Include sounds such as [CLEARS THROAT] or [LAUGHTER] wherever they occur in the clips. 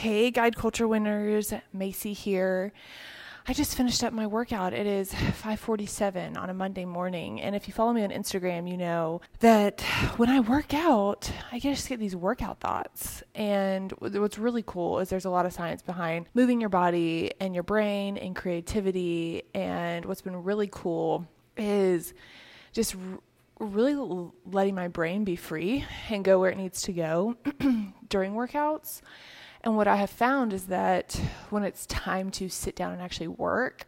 Hey, Guide Culture winners, Macy here. I just finished up my workout. It is 5:47 on a Monday morning, and if you follow me on Instagram, you know that when I work out, I just get these workout thoughts. And what's really cool is there's a lot of science behind moving your body and your brain and creativity. And what's been really cool is just really letting my brain be free and go where it needs to go [CLEARS THROAT] during workouts. And what I have found is that when it's time to sit down and actually work,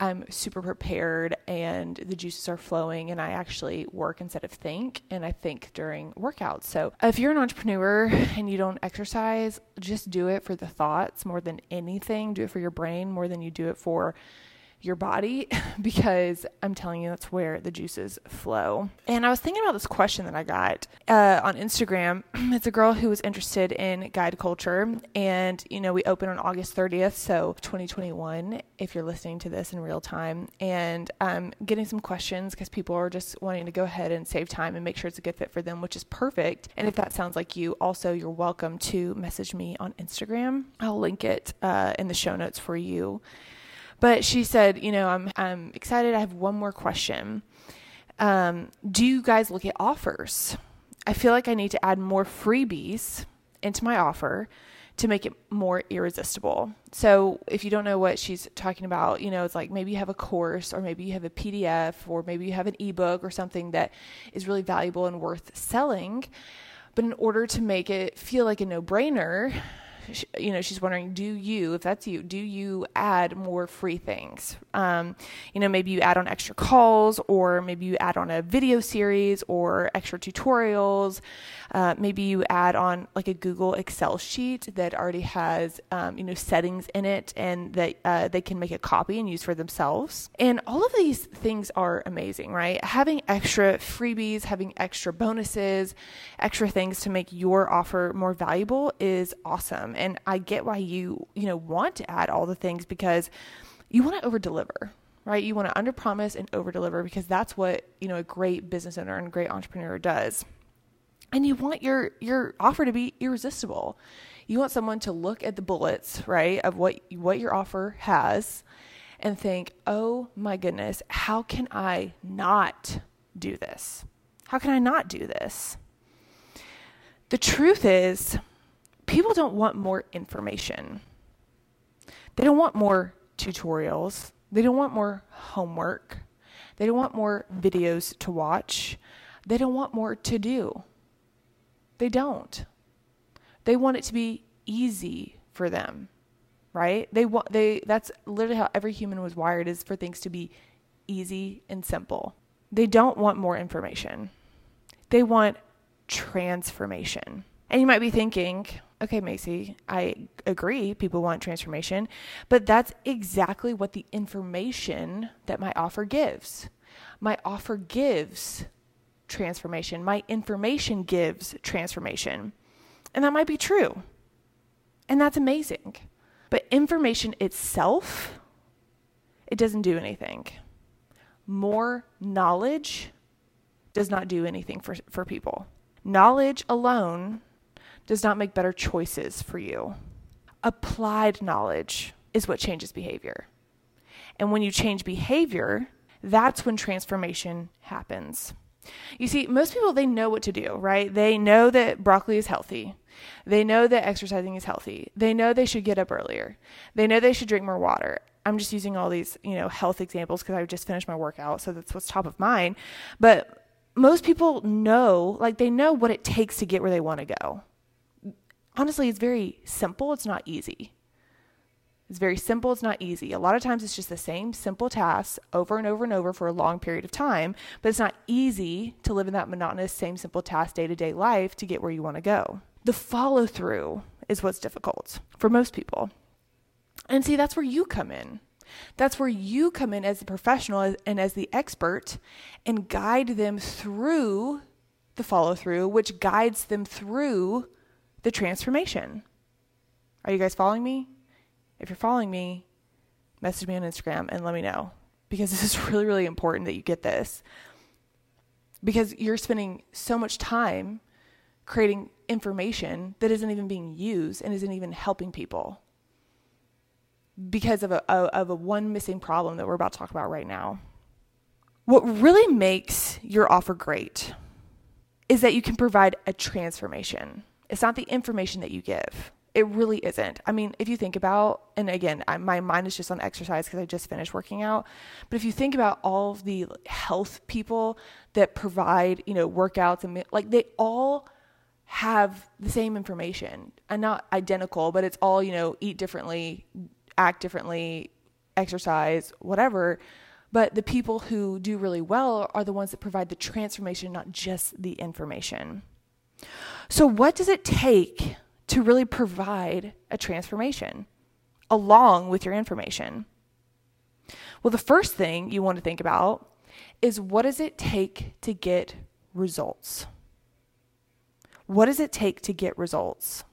I'm super prepared and the juices are flowing and I actually work instead of think and I think during workouts. So, if you're an entrepreneur and you don't exercise, just do it for the thoughts more than anything. Do it for your brain more than you do it for your body [LAUGHS] because I'm telling you that's where the juices flow. And I was thinking about this question that I got uh, on Instagram. [CLEARS THROAT] it's a girl who was interested in guide culture, and you know we open on August 30th, so 2021. If you're listening to this in real time, and I'm getting some questions because people are just wanting to go ahead and save time and make sure it's a good fit for them, which is perfect. And if that sounds like you, also you're welcome to message me on Instagram. I'll link it uh, in the show notes for you. But she said, you know, I'm I'm excited. I have one more question. Um, do you guys look at offers? I feel like I need to add more freebies into my offer to make it more irresistible. So, if you don't know what she's talking about, you know, it's like maybe you have a course or maybe you have a PDF or maybe you have an ebook or something that is really valuable and worth selling. But in order to make it feel like a no brainer, you know, she's wondering, do you, if that's you, do you add more free things? Um, you know, maybe you add on extra calls, or maybe you add on a video series or extra tutorials. Uh, maybe you add on like a Google Excel sheet that already has, um, you know, settings in it and that uh, they can make a copy and use for themselves. And all of these things are amazing, right? Having extra freebies, having extra bonuses, extra things to make your offer more valuable is awesome. And I get why you, you know, want to add all the things because you want to over deliver, right? You want to under promise and over deliver because that's what, you know, a great business owner and great entrepreneur does. And you want your your offer to be irresistible. You want someone to look at the bullets, right, of what what your offer has and think, "Oh my goodness, how can I not do this? How can I not do this?" The truth is, people don't want more information. They don't want more tutorials. They don't want more homework. They don't want more videos to watch. They don't want more to do. They don't. They want it to be easy for them, right? They want they that's literally how every human was wired is for things to be easy and simple. They don't want more information. They want transformation. And you might be thinking, okay, Macy, I agree, people want transformation, but that's exactly what the information that my offer gives. My offer gives transformation, my information gives transformation. And that might be true. And that's amazing. But information itself, it doesn't do anything. More knowledge does not do anything for, for people. Knowledge alone does not make better choices for you. Applied knowledge is what changes behavior. And when you change behavior, that's when transformation happens. You see, most people they know what to do, right? They know that broccoli is healthy. They know that exercising is healthy. They know they should get up earlier. They know they should drink more water. I'm just using all these, you know, health examples because I just finished my workout, so that's what's top of mind. But most people know, like they know what it takes to get where they want to go. Honestly, it's very simple, it's not easy. It's very simple, it's not easy. A lot of times it's just the same simple tasks over and over and over for a long period of time, but it's not easy to live in that monotonous, same simple task day to day life to get where you want to go. The follow through is what's difficult for most people. And see, that's where you come in. That's where you come in as the professional and as the expert and guide them through the follow through, which guides them through the transformation. Are you guys following me? If you're following me, message me on Instagram and let me know because [LAUGHS] this is really, really important that you get this. Because you're spending so much time creating information that isn't even being used and isn't even helping people because of a, of a one missing problem that we're about to talk about right now. What really makes your offer great is that you can provide a transformation. It's not the information that you give. It really isn't. I mean, if you think about, and again, I, my mind is just on exercise because I just finished working out. But if you think about all of the health people that provide, you know, workouts and like they all have the same information and not identical, but it's all, you know, eat differently, act differently, exercise, whatever. But the people who do really well are the ones that provide the transformation, not just the information. So, what does it take to really provide a transformation along with your information? Well, the first thing you want to think about is what does it take to get results? What does it take to get results?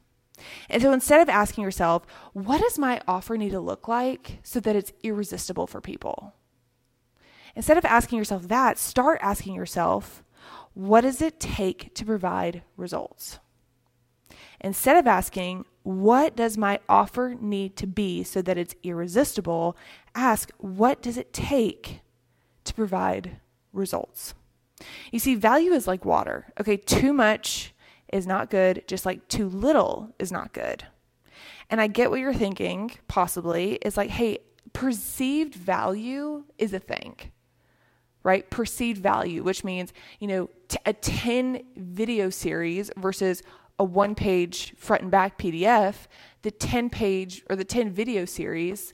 And so instead of asking yourself, what does my offer need to look like so that it's irresistible for people? Instead of asking yourself that, start asking yourself, what does it take to provide results? Instead of asking, what does my offer need to be so that it's irresistible? Ask, what does it take to provide results? You see, value is like water. Okay, too much is not good, just like too little is not good. And I get what you're thinking, possibly, is like, hey, perceived value is a thing, right? Perceived value, which means, you know, t- a 10 video series versus a one page front and back PDF, the 10 page or the 10 video series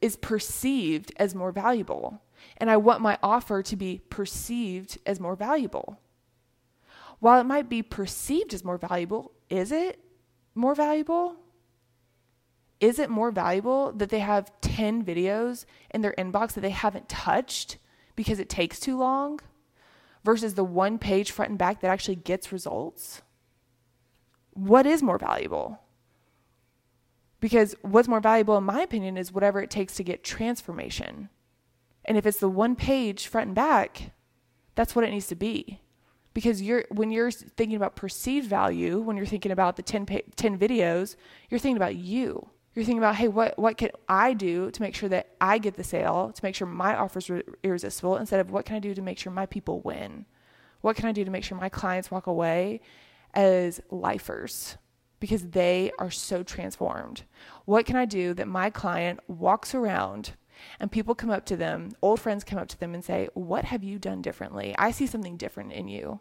is perceived as more valuable. And I want my offer to be perceived as more valuable while it might be perceived as more valuable, is it more valuable? Is it more valuable that they have 10 videos in their inbox that they haven't touched because it takes too long versus the one page front and back that actually gets results? What is more valuable? Because what's more valuable, in my opinion, is whatever it takes to get transformation. And if it's the one page front and back, that's what it needs to be because you're when you're thinking about perceived value when you're thinking about the 10, 10 videos you're thinking about you you're thinking about hey what what can i do to make sure that i get the sale to make sure my offers are irresistible instead of what can i do to make sure my people win what can i do to make sure my clients walk away as lifers because they are so transformed what can i do that my client walks around and people come up to them, old friends come up to them and say, What have you done differently? I see something different in you.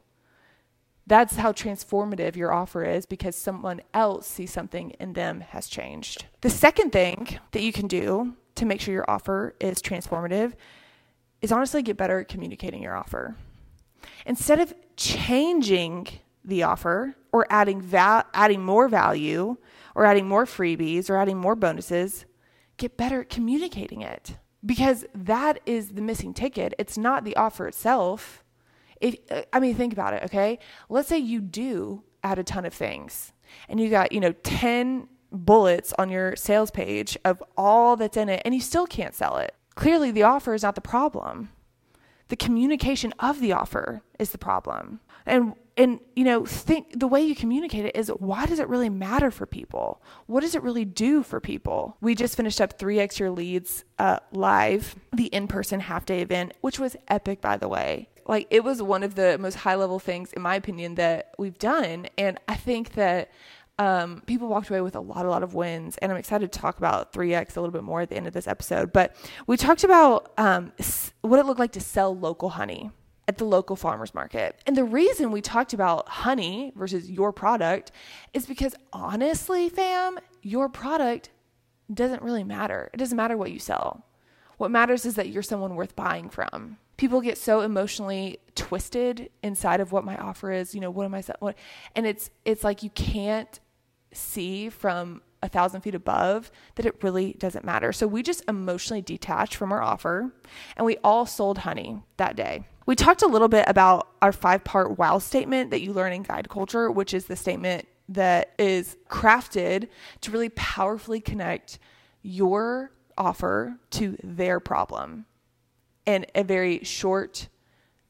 That's how transformative your offer is because someone else sees something in them has changed. The second thing that you can do to make sure your offer is transformative is honestly get better at communicating your offer. Instead of changing the offer or adding va- adding more value or adding more freebies or adding more bonuses, get better at communicating it because that is the missing ticket. It's not the offer itself. If, I mean, think about it, okay? Let's say you do add a ton of things and you got, you know, 10 bullets on your sales page of all that's in it and you still can't sell it. Clearly, the offer is not the problem. The communication of the offer is the problem. And and you know think the way you communicate it is why does it really matter for people what does it really do for people we just finished up 3x your leads uh, live the in-person half day event which was epic by the way like it was one of the most high level things in my opinion that we've done and i think that um, people walked away with a lot, a lot of wins. And I'm excited to talk about 3X a little bit more at the end of this episode. But we talked about um, what it looked like to sell local honey at the local farmers market. And the reason we talked about honey versus your product is because honestly, fam, your product doesn't really matter. It doesn't matter what you sell. What matters is that you're someone worth buying from. People get so emotionally twisted inside of what my offer is. You know, what am I selling? And it's it's like you can't see from a thousand feet above that it really doesn't matter. So we just emotionally detached from our offer, and we all sold honey that day. We talked a little bit about our five part wow statement that you learn in guide culture, which is the statement that is crafted to really powerfully connect your offer to their problem in a very short,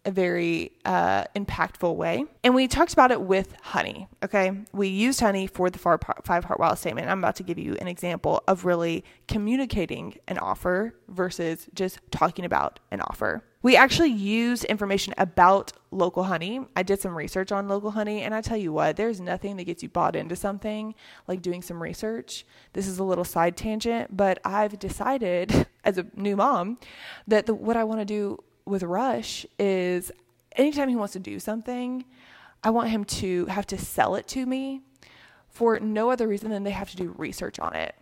a very uh, impactful way. And we talked about it with honey. Okay. We used honey for the five heart wow statement. I'm about to give you an example of really communicating an offer versus just talking about an offer. We actually used information about local honey. I did some research on local honey, and I tell you what, there's nothing that gets you bought into something like doing some research. This is a little side tangent, but I've decided [LAUGHS] as a new mom that the, what I want to do with Rush is anytime he wants to do something, I want him to have to sell it to me for no other reason than they have to do research on it.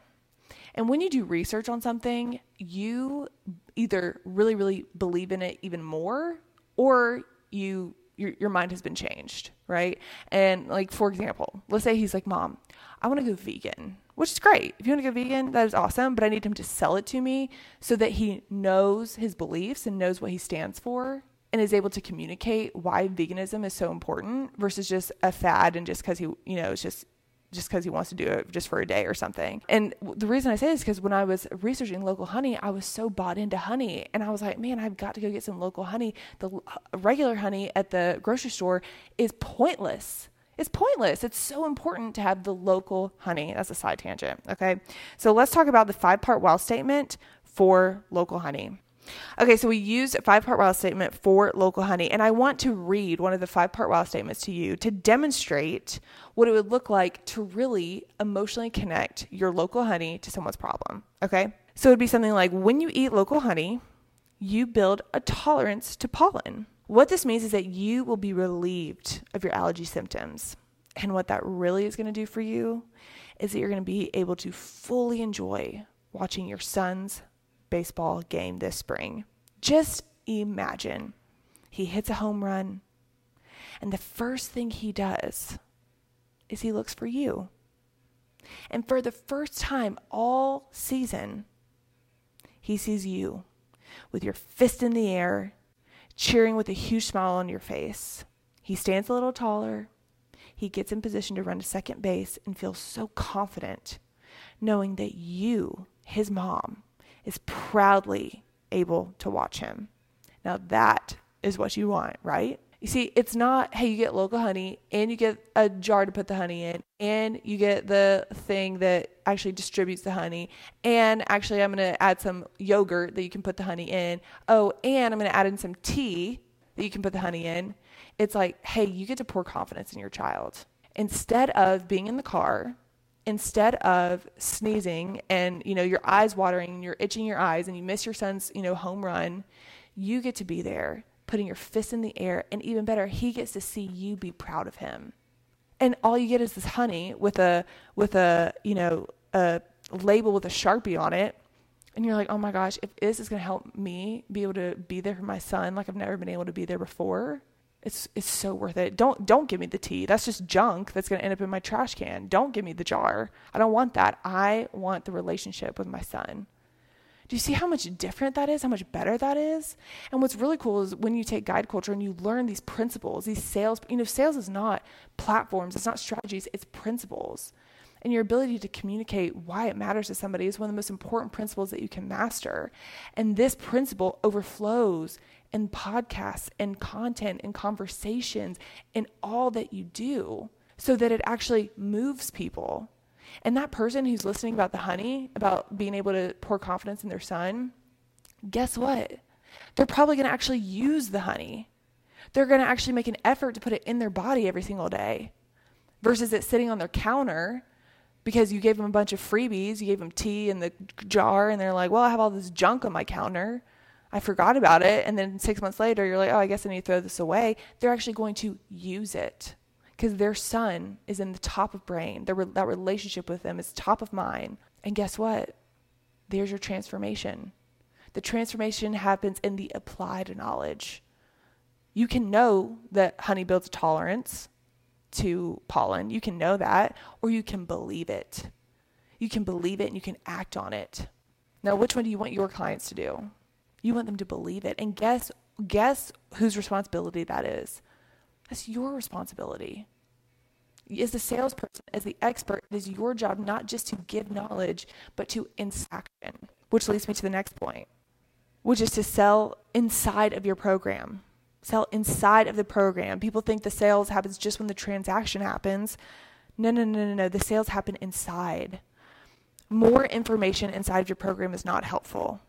And when you do research on something, you either really, really believe in it even more or you your, your mind has been changed, right? And like for example, let's say he's like, "Mom, I want to go vegan." Which is great. If you want to go vegan, that is awesome, but I need him to sell it to me so that he knows his beliefs and knows what he stands for and is able to communicate why veganism is so important versus just a fad and just cuz he, you know, it's just just because he wants to do it just for a day or something. And the reason I say this is because when I was researching local honey, I was so bought into honey. And I was like, man, I've got to go get some local honey. The uh, regular honey at the grocery store is pointless. It's pointless. It's so important to have the local honey. That's a side tangent. Okay. So let's talk about the five part wow statement for local honey. Okay, so we used a five part wow statement for local honey, and I want to read one of the five part wow statements to you to demonstrate what it would look like to really emotionally connect your local honey to someone's problem. Okay, so it would be something like when you eat local honey, you build a tolerance to pollen. What this means is that you will be relieved of your allergy symptoms. And what that really is going to do for you is that you're going to be able to fully enjoy watching your son's baseball game this spring. Just imagine he hits a home run, and the first thing he does is he looks for you. And for the first time all season, he sees you with your fist in the air, cheering with a huge smile on your face. He stands a little taller. He gets in position to run to second base and feels so confident knowing that you, his mom, is proudly able to watch him. Now, that is what you want, right? You see, it's not, hey, you get local honey and you get a jar to put the honey in and you get the thing that actually distributes the honey. And actually, I'm going to add some yogurt that you can put the honey in. Oh, and I'm going to add in some tea that you can put the honey in. It's like, hey, you get to pour confidence in your child. Instead of being in the car instead of sneezing and you know your eyes watering and you're itching your eyes and you miss your son's you know home run you get to be there putting your fist in the air and even better he gets to see you be proud of him and all you get is this honey with a with a you know a label with a sharpie on it and you're like oh my gosh if this is going to help me be able to be there for my son like i've never been able to be there before it's it's so worth it. Don't don't give me the tea. That's just junk that's going to end up in my trash can. Don't give me the jar. I don't want that. I want the relationship with my son. Do you see how much different that is? How much better that is? And what's really cool is when you take guide culture and you learn these principles, these sales, you know, sales is not platforms, it's not strategies, it's principles. And your ability to communicate why it matters to somebody is one of the most important principles that you can master. And this principle overflows in podcasts and content and conversations and all that you do so that it actually moves people. And that person who's listening about the honey, about being able to pour confidence in their son, guess what? They're probably going to actually use the honey. They're going to actually make an effort to put it in their body every single day versus it sitting on their counter because you gave them a bunch of freebies. You gave them tea in the jar, and they're like, well, I have all this junk on my counter. I forgot about it. And then six months later, you're like, oh, I guess I need to throw this away. They're actually going to use it because their son is in the top of brain. Their, that relationship with them is top of mind. And guess what? There's your transformation. The transformation happens in the applied knowledge. You can know that honey builds a tolerance to pollen. You can know that, or you can believe it. You can believe it and you can act on it. Now, which one do you want your clients to do? You want them to believe it. And guess guess whose responsibility that is? That's your responsibility. As the salesperson, as the expert, it is your job not just to give knowledge, but to action. Which leads me to the next point, which is to sell inside of your program sell inside of the program. People think the sales happens just when the transaction happens. No, no, no, no, no. The sales happen inside. More information inside of your program is not helpful.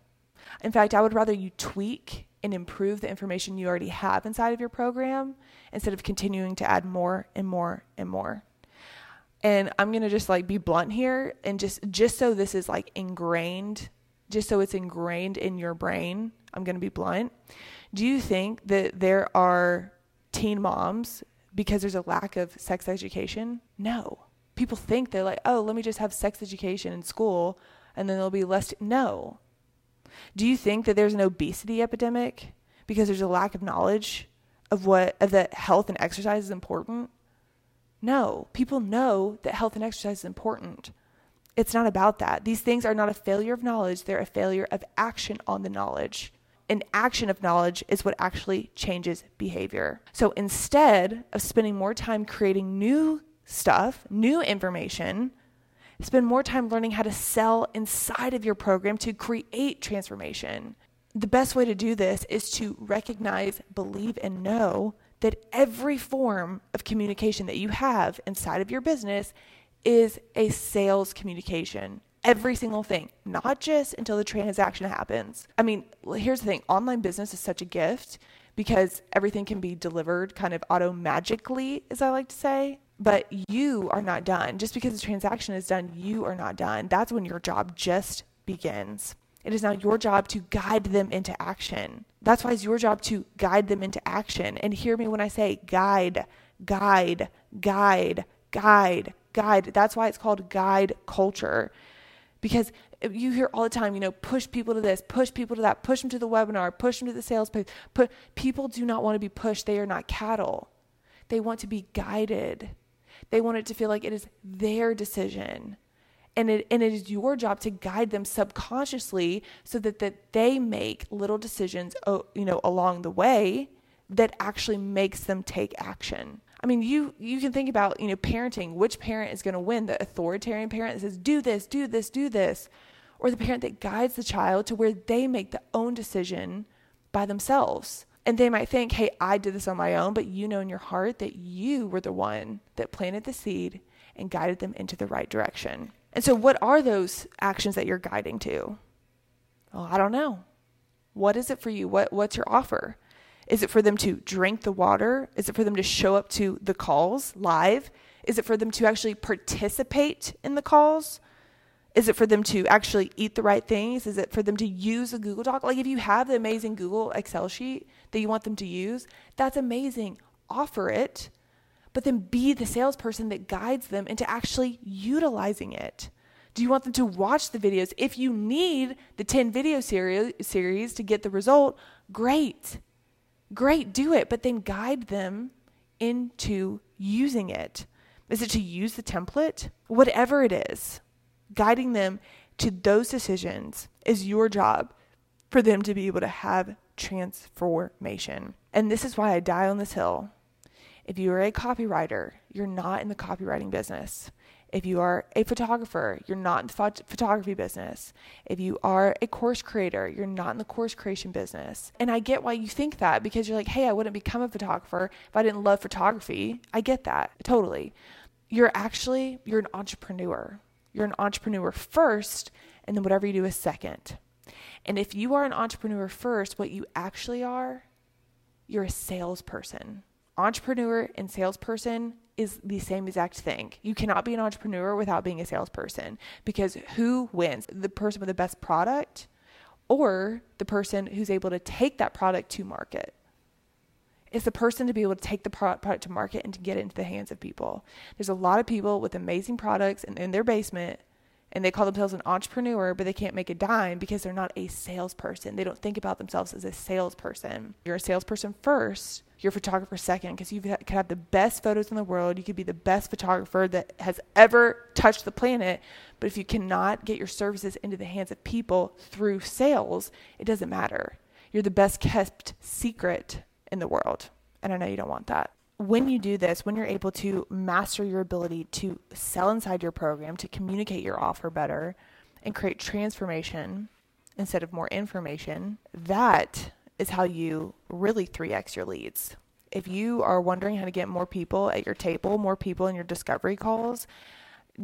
In fact, I would rather you tweak and improve the information you already have inside of your program instead of continuing to add more and more and more. And I'm going to just like be blunt here and just just so this is like ingrained, just so it's ingrained in your brain, I'm going to be blunt do you think that there are teen moms because there's a lack of sex education? No. People think they're like, oh, let me just have sex education in school and then there'll be less. No. Do you think that there's an obesity epidemic because there's a lack of knowledge of what of that health and exercise is important? No. People know that health and exercise is important. It's not about that. These things are not a failure of knowledge, they're a failure of action on the knowledge an action of knowledge is what actually changes behavior. So instead of spending more time creating new stuff, new information, spend more time learning how to sell inside of your program to create transformation. The best way to do this is to recognize, believe, and know that every form of communication that you have inside of your business is a sales communication every single thing, not just until the transaction happens. I mean, here's the thing online business is such a gift because everything can be delivered kind of auto magically, as I like to say. But you are not done. Just because the transaction is done, you are not done. That's when your job just begins. It is now your job to guide them into action. That's why it's your job to guide them into action. And hear me when I say guide, guide, guide, guide, guide. That's why it's called guide culture because you hear all the time, you know, push people to this, push people to that, push them to the webinar, push them to the sales page. Put people do not want to be pushed. They are not cattle. They want to be guided. They want it to feel like it is their decision. And it, and it is your job to guide them subconsciously so that, that they make little decisions, oh, you know, along the way that actually makes them take action. I mean, you you can think about you know parenting. Which parent is going to win? The authoritarian parent that says do this, do this, do this, or the parent that guides the child to where they make the own decision by themselves. And they might think, hey, I did this on my own, but you know in your heart that you were the one that planted the seed and guided them into the right direction. And so, what are those actions that you're guiding to? Well, I don't know. What is it for you? What what's your offer? Is it for them to drink the water? Is it for them to show up to the calls live? Is it for them to actually participate in the calls? Is it for them to actually eat the right things? Is it for them to use a Google Doc? Like if you have the amazing Google Excel sheet that you want them to use, that's amazing. Offer it, but then be the salesperson that guides them into actually utilizing it. Do you want them to watch the videos? If you need the 10 video series, to get the result, great great, do it, but then guide them into using it. Is it to use the template? Whatever it is, guiding them to those decisions is your job for them to be able to have transformation. And this is why I die on this hill. If you are a copywriter, you're not in the copywriting business. If you are a photographer, you're not in the phot- photography business. If you are a course creator, you're not in the course creation business. And I get why you think that because you're like, hey, I wouldn't become a photographer if I didn't love photography. I get that totally. You're actually you're an entrepreneur. You're an entrepreneur first, and then whatever you do is second. And if you are an entrepreneur first, what you actually are, you're a salesperson. Entrepreneur and salesperson is the same exact thing. You cannot be an entrepreneur without being a salesperson because who wins? The person with the best product or the person who's able to take that product to market? It's the person to be able to take the product to market and to get it into the hands of people. There's a lot of people with amazing products in, in their basement and they call themselves an entrepreneur, but they can't make a dime because they're not a salesperson. They don't think about themselves as a salesperson. You're a salesperson first, you're a photographer second because you could have the best photos in the world. You could be the best photographer that has ever touched the planet. But if you cannot get your services into the hands of people through sales, it doesn't matter. You're the best kept secret in the world. And I know you don't want that when you do this, when you're able to master your ability to sell inside your program, to communicate your offer better, and create transformation instead of more information, that is how you really 3x your leads. If you are wondering how to get more people at your table, more people in your discovery calls,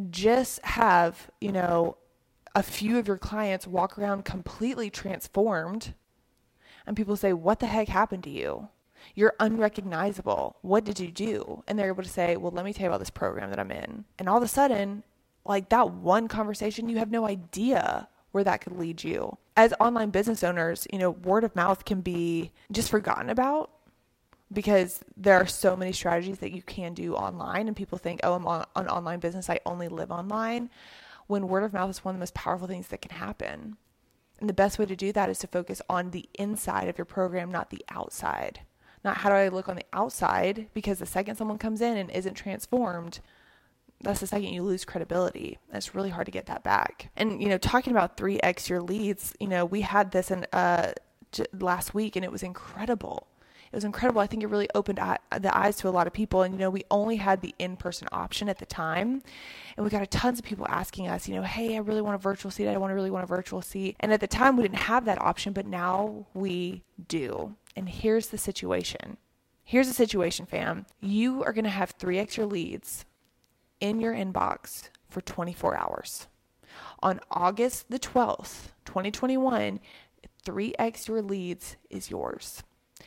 just have, you know, a few of your clients walk around completely transformed and people say, What the heck happened to you? You're unrecognizable. What did you do? And they're able to say, Well, let me tell you about this program that I'm in. And all of a sudden, like that one conversation, you have no idea where that could lead you. As online business owners, you know, word of mouth can be just forgotten about because there are so many strategies that you can do online and people think, "Oh, I'm on an online business, I only live online." When word of mouth is one of the most powerful things that can happen. And the best way to do that is to focus on the inside of your program, not the outside not how do I look on the outside because the second someone comes in and isn't transformed, that's the second you lose credibility. It's really hard to get that back. And you know, talking about 3x your leads, you know, we had this in uh last week and it was incredible it was incredible. I think it really opened the eyes to a lot of people. And, you know, we only had the in person option at the time. And we got tons of people asking us, you know, hey, I really want a virtual seat. I want to really want a virtual seat. And at the time, we didn't have that option, but now we do. And here's the situation. Here's the situation, fam. You are going to have 3x your leads in your inbox for 24 hours. On August the 12th, 2021, 3x your leads is yours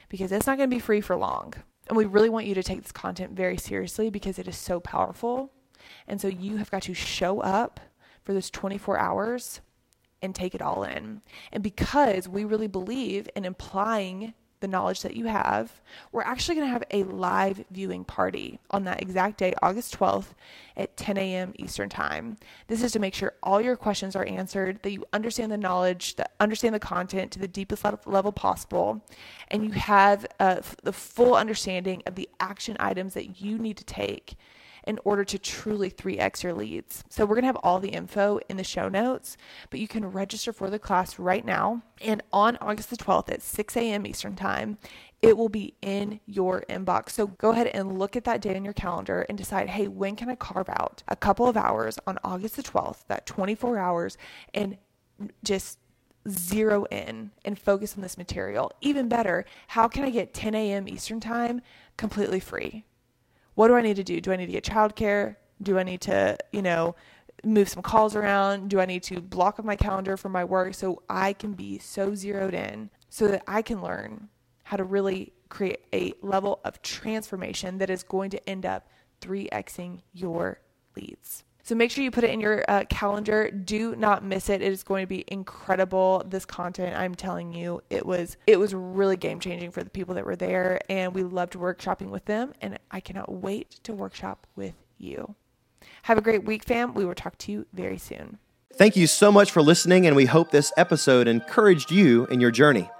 because it's not going to be free for long. And we really want you to take this content very seriously because it is so powerful. And so you have got to show up for those 24 hours and take it all in. And because we really believe in implying the knowledge that you have, we're actually going to have a live viewing party on that exact day, August 12th at 10 a.m. Eastern Time. This is to make sure all your questions are answered, that you understand the knowledge, that understand the content to the deepest level possible, and you have uh, the full understanding of the action items that you need to take in order to truly 3x your leads. So we're going to have all the info in the show notes, but you can register for the class right now. And on August the 12th at 6 a.m. Eastern Time, it will be in your inbox. So go ahead and look at that day in your calendar and decide, hey, when can I carve out a couple of hours on August the 12th, that 24 hours, and just zero in and focus on this material. Even better, how can I get 10 a.m. Eastern Time completely free? What do I need to do? Do I need to get childcare? Do I need to, you know, move some calls around? Do I need to block up my calendar for my work so I can be so zeroed in so that I can learn how to really create a level of transformation that is going to end up 3xing your leads? So make sure you put it in your uh, calendar. Do not miss it. It is going to be incredible. This content, I'm telling you, it was it was really game changing for the people that were there, and we loved workshopping with them. And I cannot wait to workshop with you. Have a great week, fam. We will talk to you very soon. Thank you so much for listening, and we hope this episode encouraged you in your journey.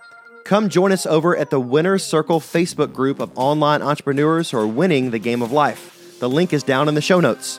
Come join us over at the Winner's Circle Facebook group of online entrepreneurs who are winning the game of life. The link is down in the show notes.